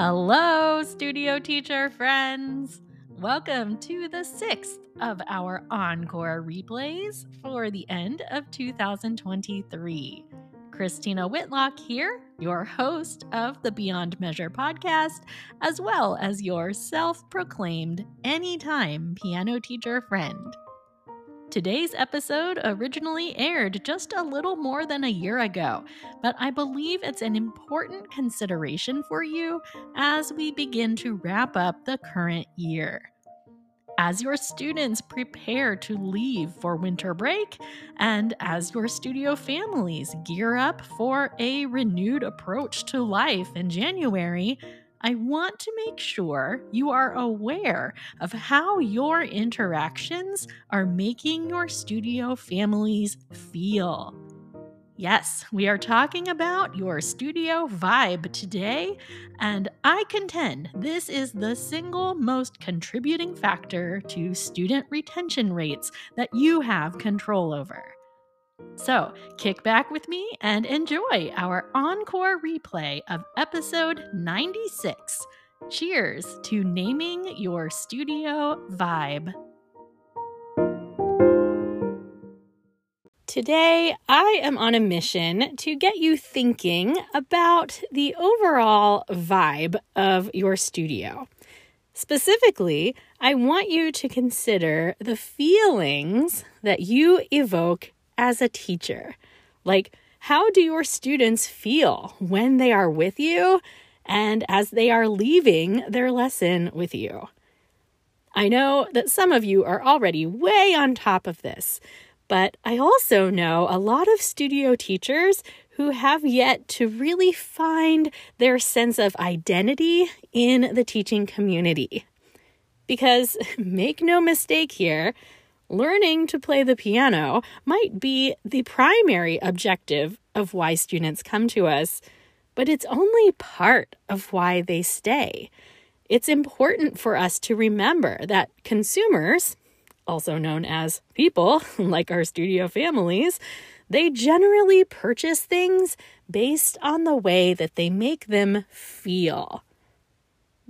Hello, studio teacher friends. Welcome to the sixth of our encore replays for the end of 2023. Christina Whitlock here, your host of the Beyond Measure podcast, as well as your self proclaimed anytime piano teacher friend. Today's episode originally aired just a little more than a year ago, but I believe it's an important consideration for you as we begin to wrap up the current year. As your students prepare to leave for winter break, and as your studio families gear up for a renewed approach to life in January, I want to make sure you are aware of how your interactions are making your studio families feel. Yes, we are talking about your studio vibe today, and I contend this is the single most contributing factor to student retention rates that you have control over. So, kick back with me and enjoy our encore replay of episode 96. Cheers to naming your studio vibe. Today, I am on a mission to get you thinking about the overall vibe of your studio. Specifically, I want you to consider the feelings that you evoke as a teacher. Like, how do your students feel when they are with you and as they are leaving their lesson with you? I know that some of you are already way on top of this, but I also know a lot of studio teachers who have yet to really find their sense of identity in the teaching community. Because make no mistake here, learning to play the piano might be the primary objective of why students come to us, but it's only part of why they stay. It's important for us to remember that consumers, also known as people like our studio families, they generally purchase things based on the way that they make them feel.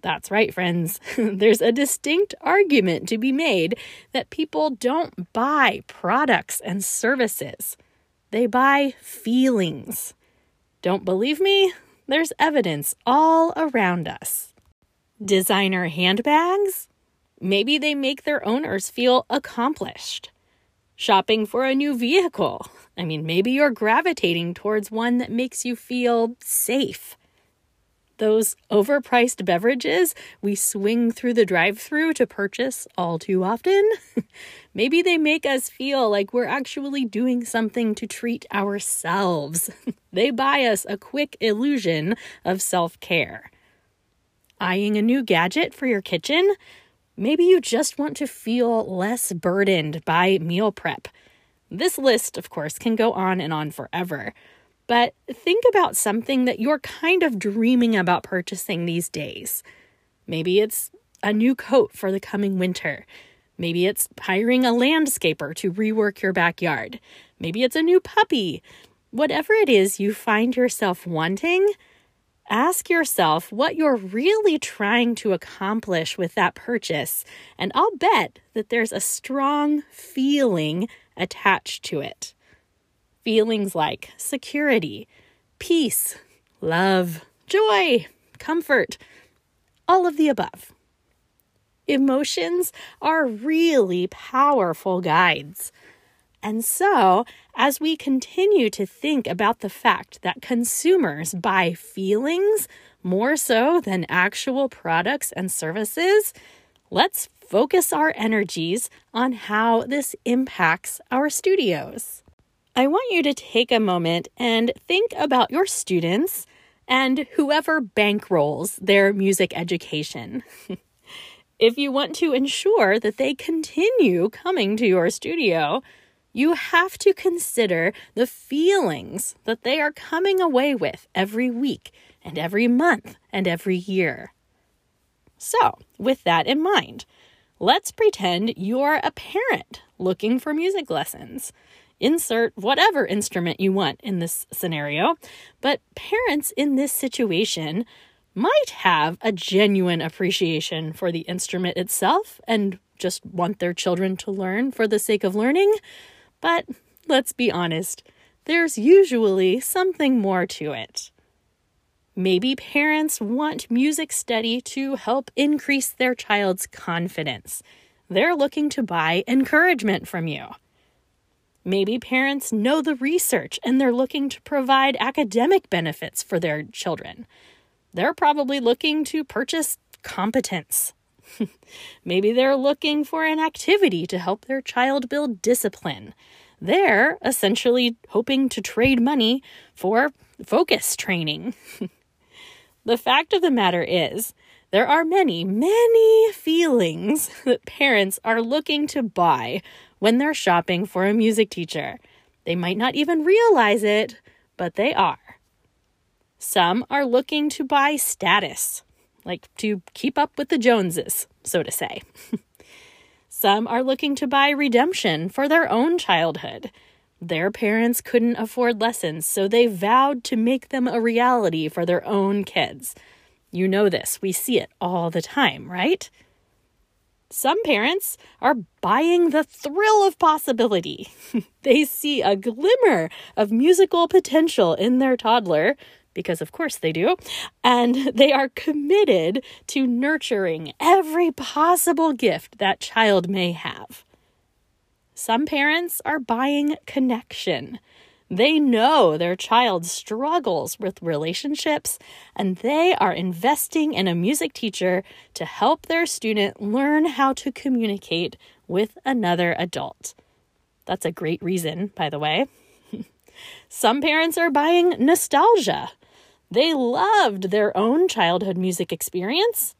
That's right, friends. There's a distinct argument to be made that people don't buy products and services, they buy feelings. Don't believe me? There's evidence all around us. Designer handbags? Maybe they make their owners feel accomplished. Shopping for a new vehicle? I mean, maybe you're gravitating towards one that makes you feel safe those overpriced beverages we swing through the drive through to purchase all too often. Maybe they make us feel like we're actually doing something to treat ourselves. they buy us a quick illusion of self care. Eyeing a new gadget for your kitchen? Maybe you just want to feel less burdened by meal prep. This list, of course, can go on and on forever. But think about something that you're kind of dreaming about purchasing these days. Maybe it's a new coat for the coming winter. Maybe it's hiring a landscaper to rework your backyard. Maybe it's a new puppy. Whatever it is you find yourself wanting, ask yourself what you're really trying to accomplish with that purchase, and I'll bet that there's a strong feeling attached to it feelings like security, peace, love, joy, comfort, all of the above. Emotions are really powerful guides. And so, as we continue to think about the fact that consumers buy feelings more so than actual products and services, let's focus our energies on how this impacts our studios. I want you to take a moment and think about your students and whoever bankrolls their music education. if you want to ensure that they continue coming to your studio, you have to consider the feelings that they are coming away with every week and every month and every year. So, with that in mind, let's pretend you're a parent looking for music lessons insert whatever instrument you want in this scenario. But parents in this situation might have a genuine appreciation for the instrument itself and just want their children to learn for the sake of learning. But let's be honest, there's usually something more to it. Maybe parents want music study to help increase their child's confidence. They're looking to buy encouragement from you. Maybe parents know the research and they're looking to provide academic benefits for their children. They're probably looking to purchase competence. Maybe they're looking for an activity to help their child build discipline. They're essentially hoping to trade money for focus training. The fact of the matter is, there are many, many feelings that parents are looking to buy when they're shopping for a music teacher. They might not even realize it, but they are. Some are looking to buy status, like to keep up with the Joneses, so to say. Some are looking to buy redemption for their own childhood. Their parents couldn't afford lessons, so they vowed to make them a reality for their own kids. You know this, we see it all the time, right? Some parents are buying the thrill of possibility. they see a glimmer of musical potential in their toddler, because of course they do, and they are committed to nurturing every possible gift that child may have. Some parents are buying connection. They know their child struggles with relationships and they are investing in a music teacher to help their student learn how to communicate with another adult. That's a great reason, by the way. Some parents are buying nostalgia. They loved their own childhood music experience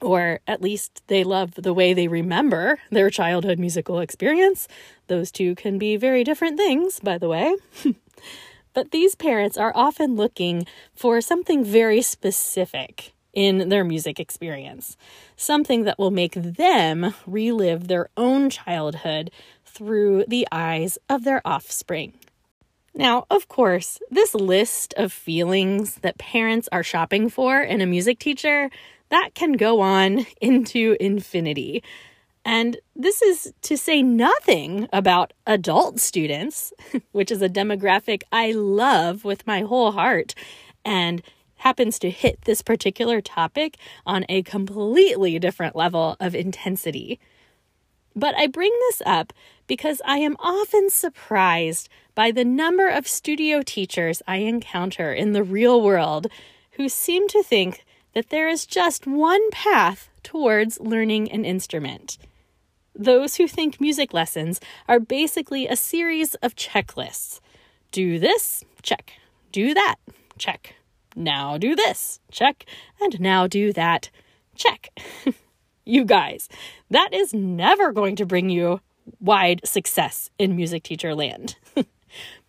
or at least they love the way they remember their childhood musical experience. Those two can be very different things, by the way. but these parents are often looking for something very specific in their music experience, something that will make them relive their own childhood through the eyes of their offspring. Now, of course, this list of feelings that parents are shopping for in a music teacher that can go on into infinity. And this is to say nothing about adult students, which is a demographic I love with my whole heart and happens to hit this particular topic on a completely different level of intensity. But I bring this up because I am often surprised by the number of studio teachers I encounter in the real world who seem to think that there is just one path towards learning an instrument. Those who think music lessons are basically a series of checklists. Do this, check. Do that, check. Now do this, check. And now do that, check. you guys, that is never going to bring you wide success in music teacher land.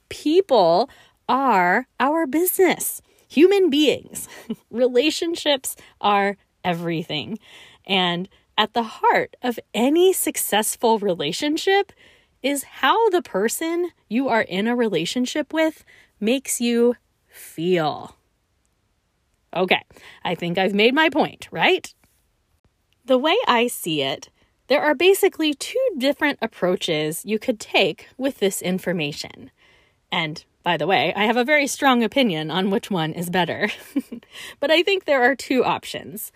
People are our business human beings. Relationships are everything. And at the heart of any successful relationship is how the person you are in a relationship with makes you feel. Okay, I think I've made my point, right? The way I see it, there are basically two different approaches you could take with this information. And by the way, I have a very strong opinion on which one is better. but I think there are two options.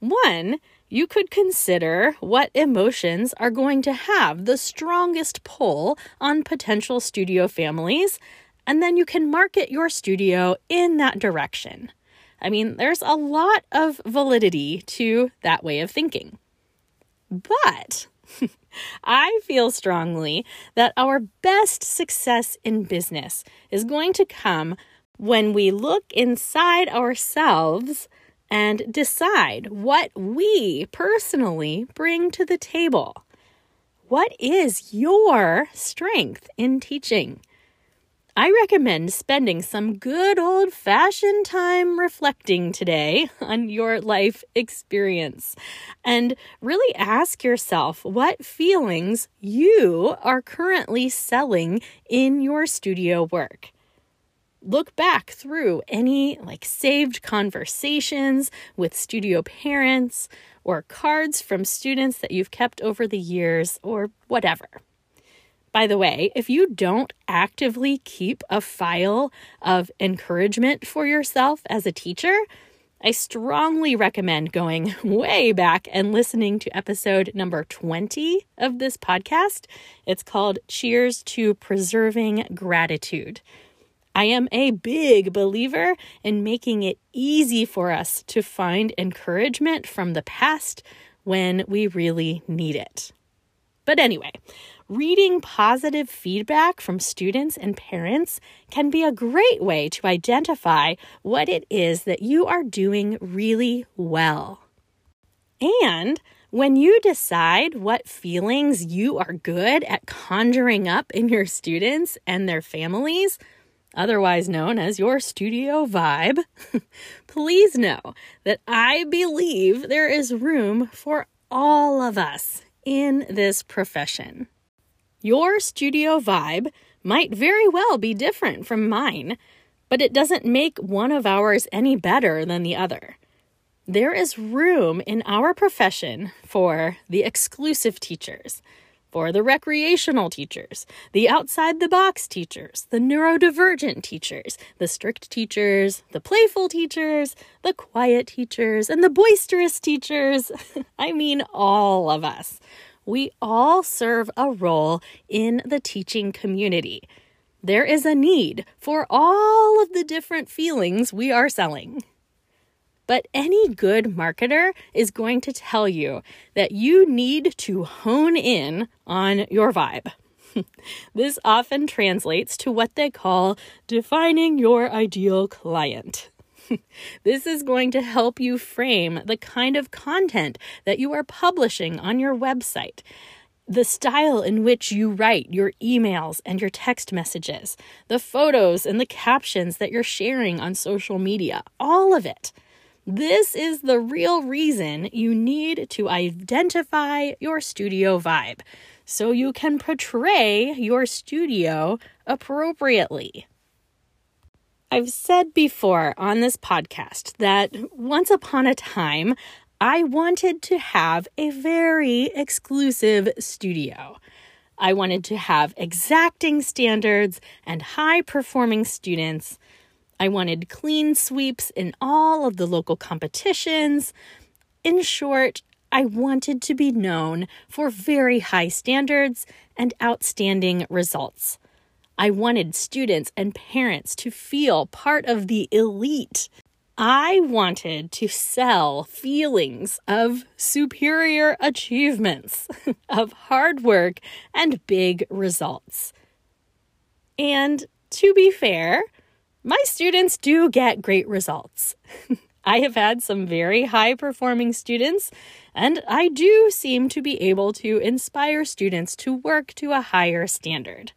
One, you could consider what emotions are going to have the strongest pull on potential studio families, and then you can market your studio in that direction. I mean, there's a lot of validity to that way of thinking. But I feel strongly that our best success in business is going to come when we look inside ourselves and decide what we personally bring to the table. What is your strength in teaching? I recommend spending some good old fashioned time reflecting today on your life experience and really ask yourself what feelings you are currently selling in your studio work. Look back through any like saved conversations with studio parents or cards from students that you've kept over the years or whatever. By the way, if you don't actively keep a file of encouragement for yourself as a teacher, I strongly recommend going way back and listening to episode number 20 of this podcast. It's called Cheers to Preserving Gratitude. I am a big believer in making it easy for us to find encouragement from the past when we really need it. But anyway, reading positive feedback from students and parents can be a great way to identify what it is that you are doing really well. And when you decide what feelings you are good at conjuring up in your students and their families, otherwise known as your studio vibe, please know that I believe there is room for all of us in this profession. Your studio vibe might very well be different from mine, but it doesn't make one of ours any better than the other. There is room in our profession for the exclusive teachers for the recreational teachers, the outside the box teachers, the neurodivergent teachers, the strict teachers, the playful teachers, the quiet teachers, and the boisterous teachers. I mean, all of us. We all serve a role in the teaching community. There is a need for all of the different feelings we are selling. But any good marketer is going to tell you that you need to hone in on your vibe. this often translates to what they call defining your ideal client. this is going to help you frame the kind of content that you are publishing on your website, the style in which you write your emails and your text messages, the photos and the captions that you're sharing on social media, all of it. This is the real reason you need to identify your studio vibe so you can portray your studio appropriately. I've said before on this podcast that once upon a time, I wanted to have a very exclusive studio. I wanted to have exacting standards and high performing students I wanted clean sweeps in all of the local competitions. In short, I wanted to be known for very high standards and outstanding results. I wanted students and parents to feel part of the elite. I wanted to sell feelings of superior achievements, of hard work, and big results. And to be fair, my students do get great results. I have had some very high performing students, and I do seem to be able to inspire students to work to a higher standard.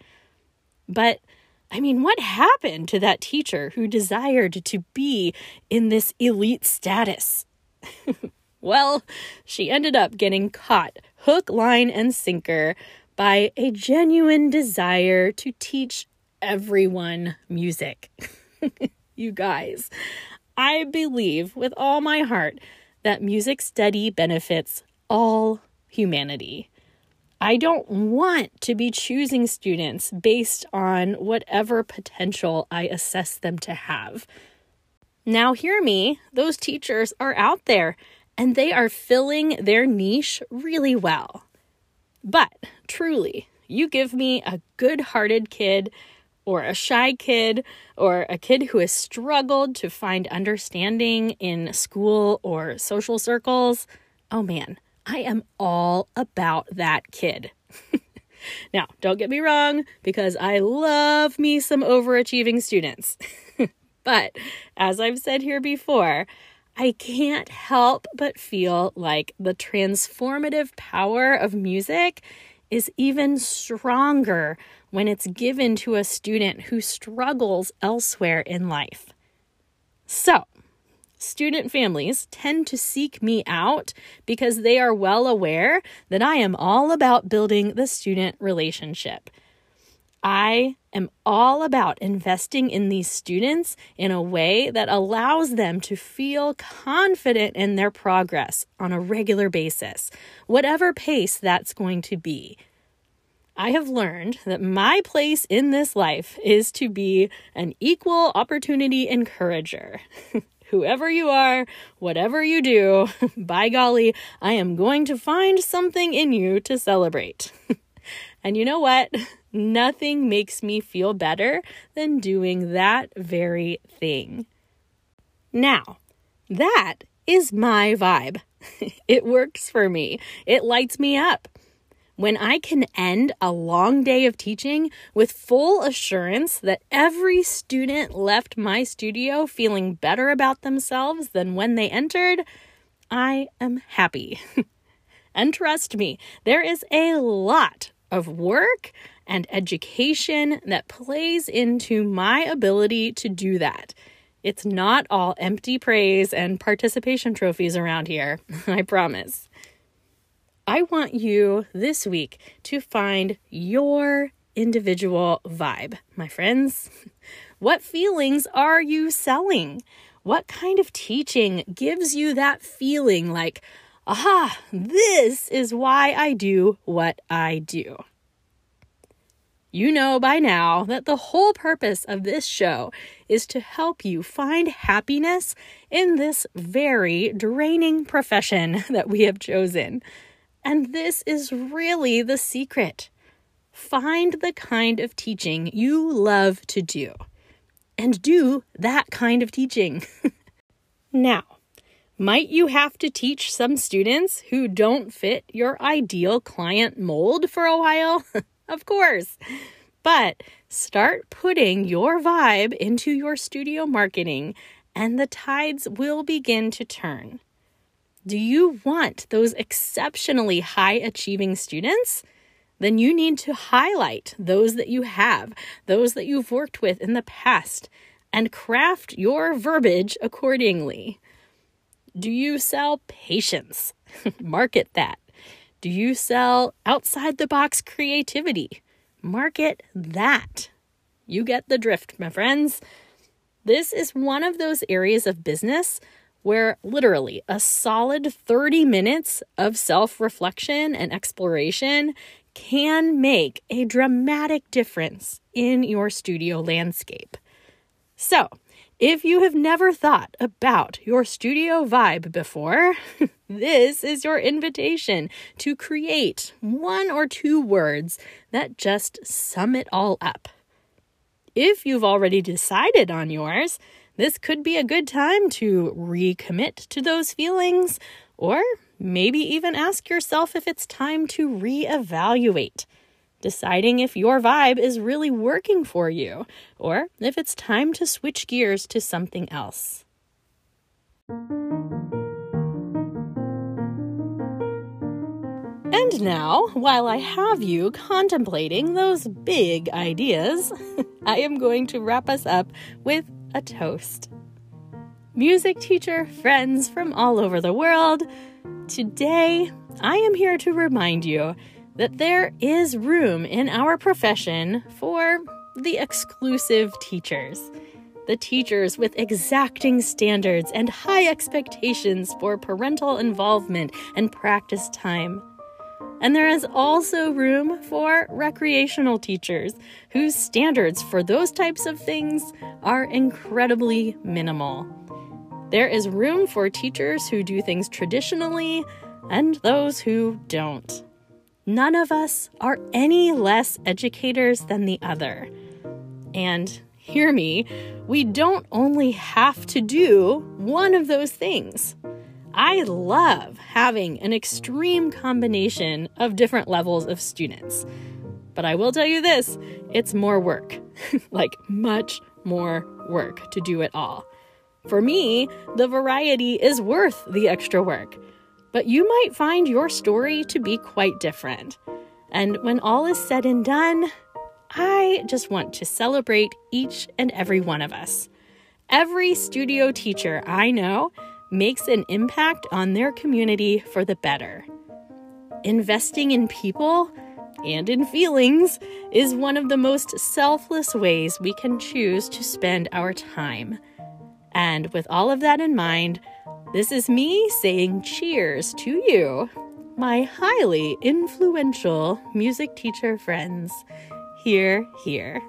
But I mean, what happened to that teacher who desired to be in this elite status? well, she ended up getting caught hook, line, and sinker by a genuine desire to teach everyone music. you guys, I believe with all my heart that music study benefits all humanity. I don't want to be choosing students based on whatever potential I assess them to have. Now, hear me, those teachers are out there and they are filling their niche really well. But truly, you give me a good hearted kid or a shy kid or a kid who has struggled to find understanding in school or social circles, oh man, I am all about that kid. now, don't get me wrong, because I love me some overachieving students. but as I've said here before, I can't help but feel like the transformative power of music is even stronger when it's given to a student who struggles elsewhere in life. So, student families tend to seek me out because they are well aware that I am all about building the student relationship. I am all about investing in these students in a way that allows them to feel confident in their progress on a regular basis, whatever pace that's going to be. I have learned that my place in this life is to be an equal opportunity encourager. Whoever you are, whatever you do, by golly, I am going to find something in you to celebrate. and you know what? Nothing makes me feel better than doing that very thing. Now, that is my vibe. it works for me, it lights me up. When I can end a long day of teaching with full assurance that every student left my studio feeling better about themselves than when they entered, I am happy. and trust me, there is a lot of work and education that plays into my ability to do that. It's not all empty praise and participation trophies around here, I promise. I want you this week to find your individual vibe, my friends. What feelings are you selling? What kind of teaching gives you that feeling like, aha, this is why I do what I do? You know by now that the whole purpose of this show is to help you find happiness in this very draining profession that we have chosen. And this is really the secret. Find the kind of teaching you love to do and do that kind of teaching. now, might you have to teach some students who don't fit your ideal client mold for a while? of course. But start putting your vibe into your studio marketing, and the tides will begin to turn. Do you want those exceptionally high achieving students? Then you need to highlight those that you have, those that you've worked with in the past, and craft your verbiage accordingly. Do you sell patience? Market that. Do you sell outside the box creativity? Market that. You get the drift, my friends. This is one of those areas of business where literally a solid 30 minutes of self reflection and exploration can make a dramatic difference in your studio landscape. So, if you have never thought about your studio vibe before, this is your invitation to create one or two words that just sum it all up. If you've already decided on yours, this could be a good time to recommit to those feelings, or maybe even ask yourself if it's time to reevaluate deciding if your vibe is really working for you or if it's time to switch gears to something else. And now, while I have you contemplating those big ideas, I am going to wrap us up with a toast. Music teacher, friends from all over the world, today I am here to remind you that there is room in our profession for the exclusive teachers. The teachers with exacting standards and high expectations for parental involvement and practice time. And there is also room for recreational teachers whose standards for those types of things are incredibly minimal. There is room for teachers who do things traditionally and those who don't. None of us are any less educators than the other. And hear me, we don't only have to do one of those things. I love having an extreme combination of different levels of students. But I will tell you this it's more work, like much more work to do it all. For me, the variety is worth the extra work but you might find your story to be quite different. And when all is said and done, I just want to celebrate each and every one of us. Every studio teacher I know makes an impact on their community for the better. Investing in people and in feelings is one of the most selfless ways we can choose to spend our time. And with all of that in mind, this is me saying cheers to you, my highly influential music teacher friends. Hear, hear.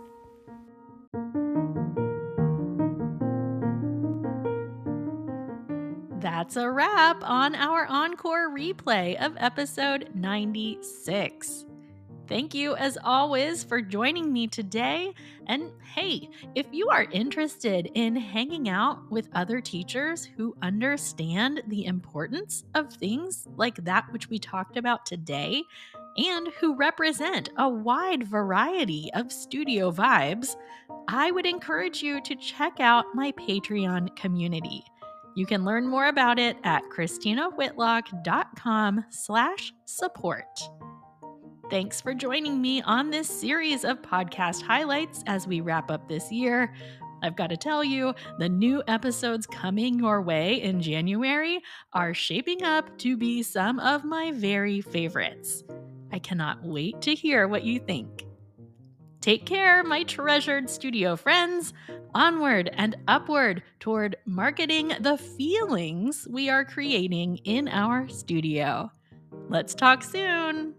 That's a wrap on our encore replay of episode 96. Thank you, as always, for joining me today. And hey, if you are interested in hanging out with other teachers who understand the importance of things like that which we talked about today, and who represent a wide variety of studio vibes, I would encourage you to check out my Patreon community. You can learn more about it at christinawhitlock.com slash support. Thanks for joining me on this series of podcast highlights as we wrap up this year. I've got to tell you, the new episodes coming your way in January are shaping up to be some of my very favorites. I cannot wait to hear what you think. Take care, my treasured studio friends. Onward and upward toward marketing the feelings we are creating in our studio. Let's talk soon.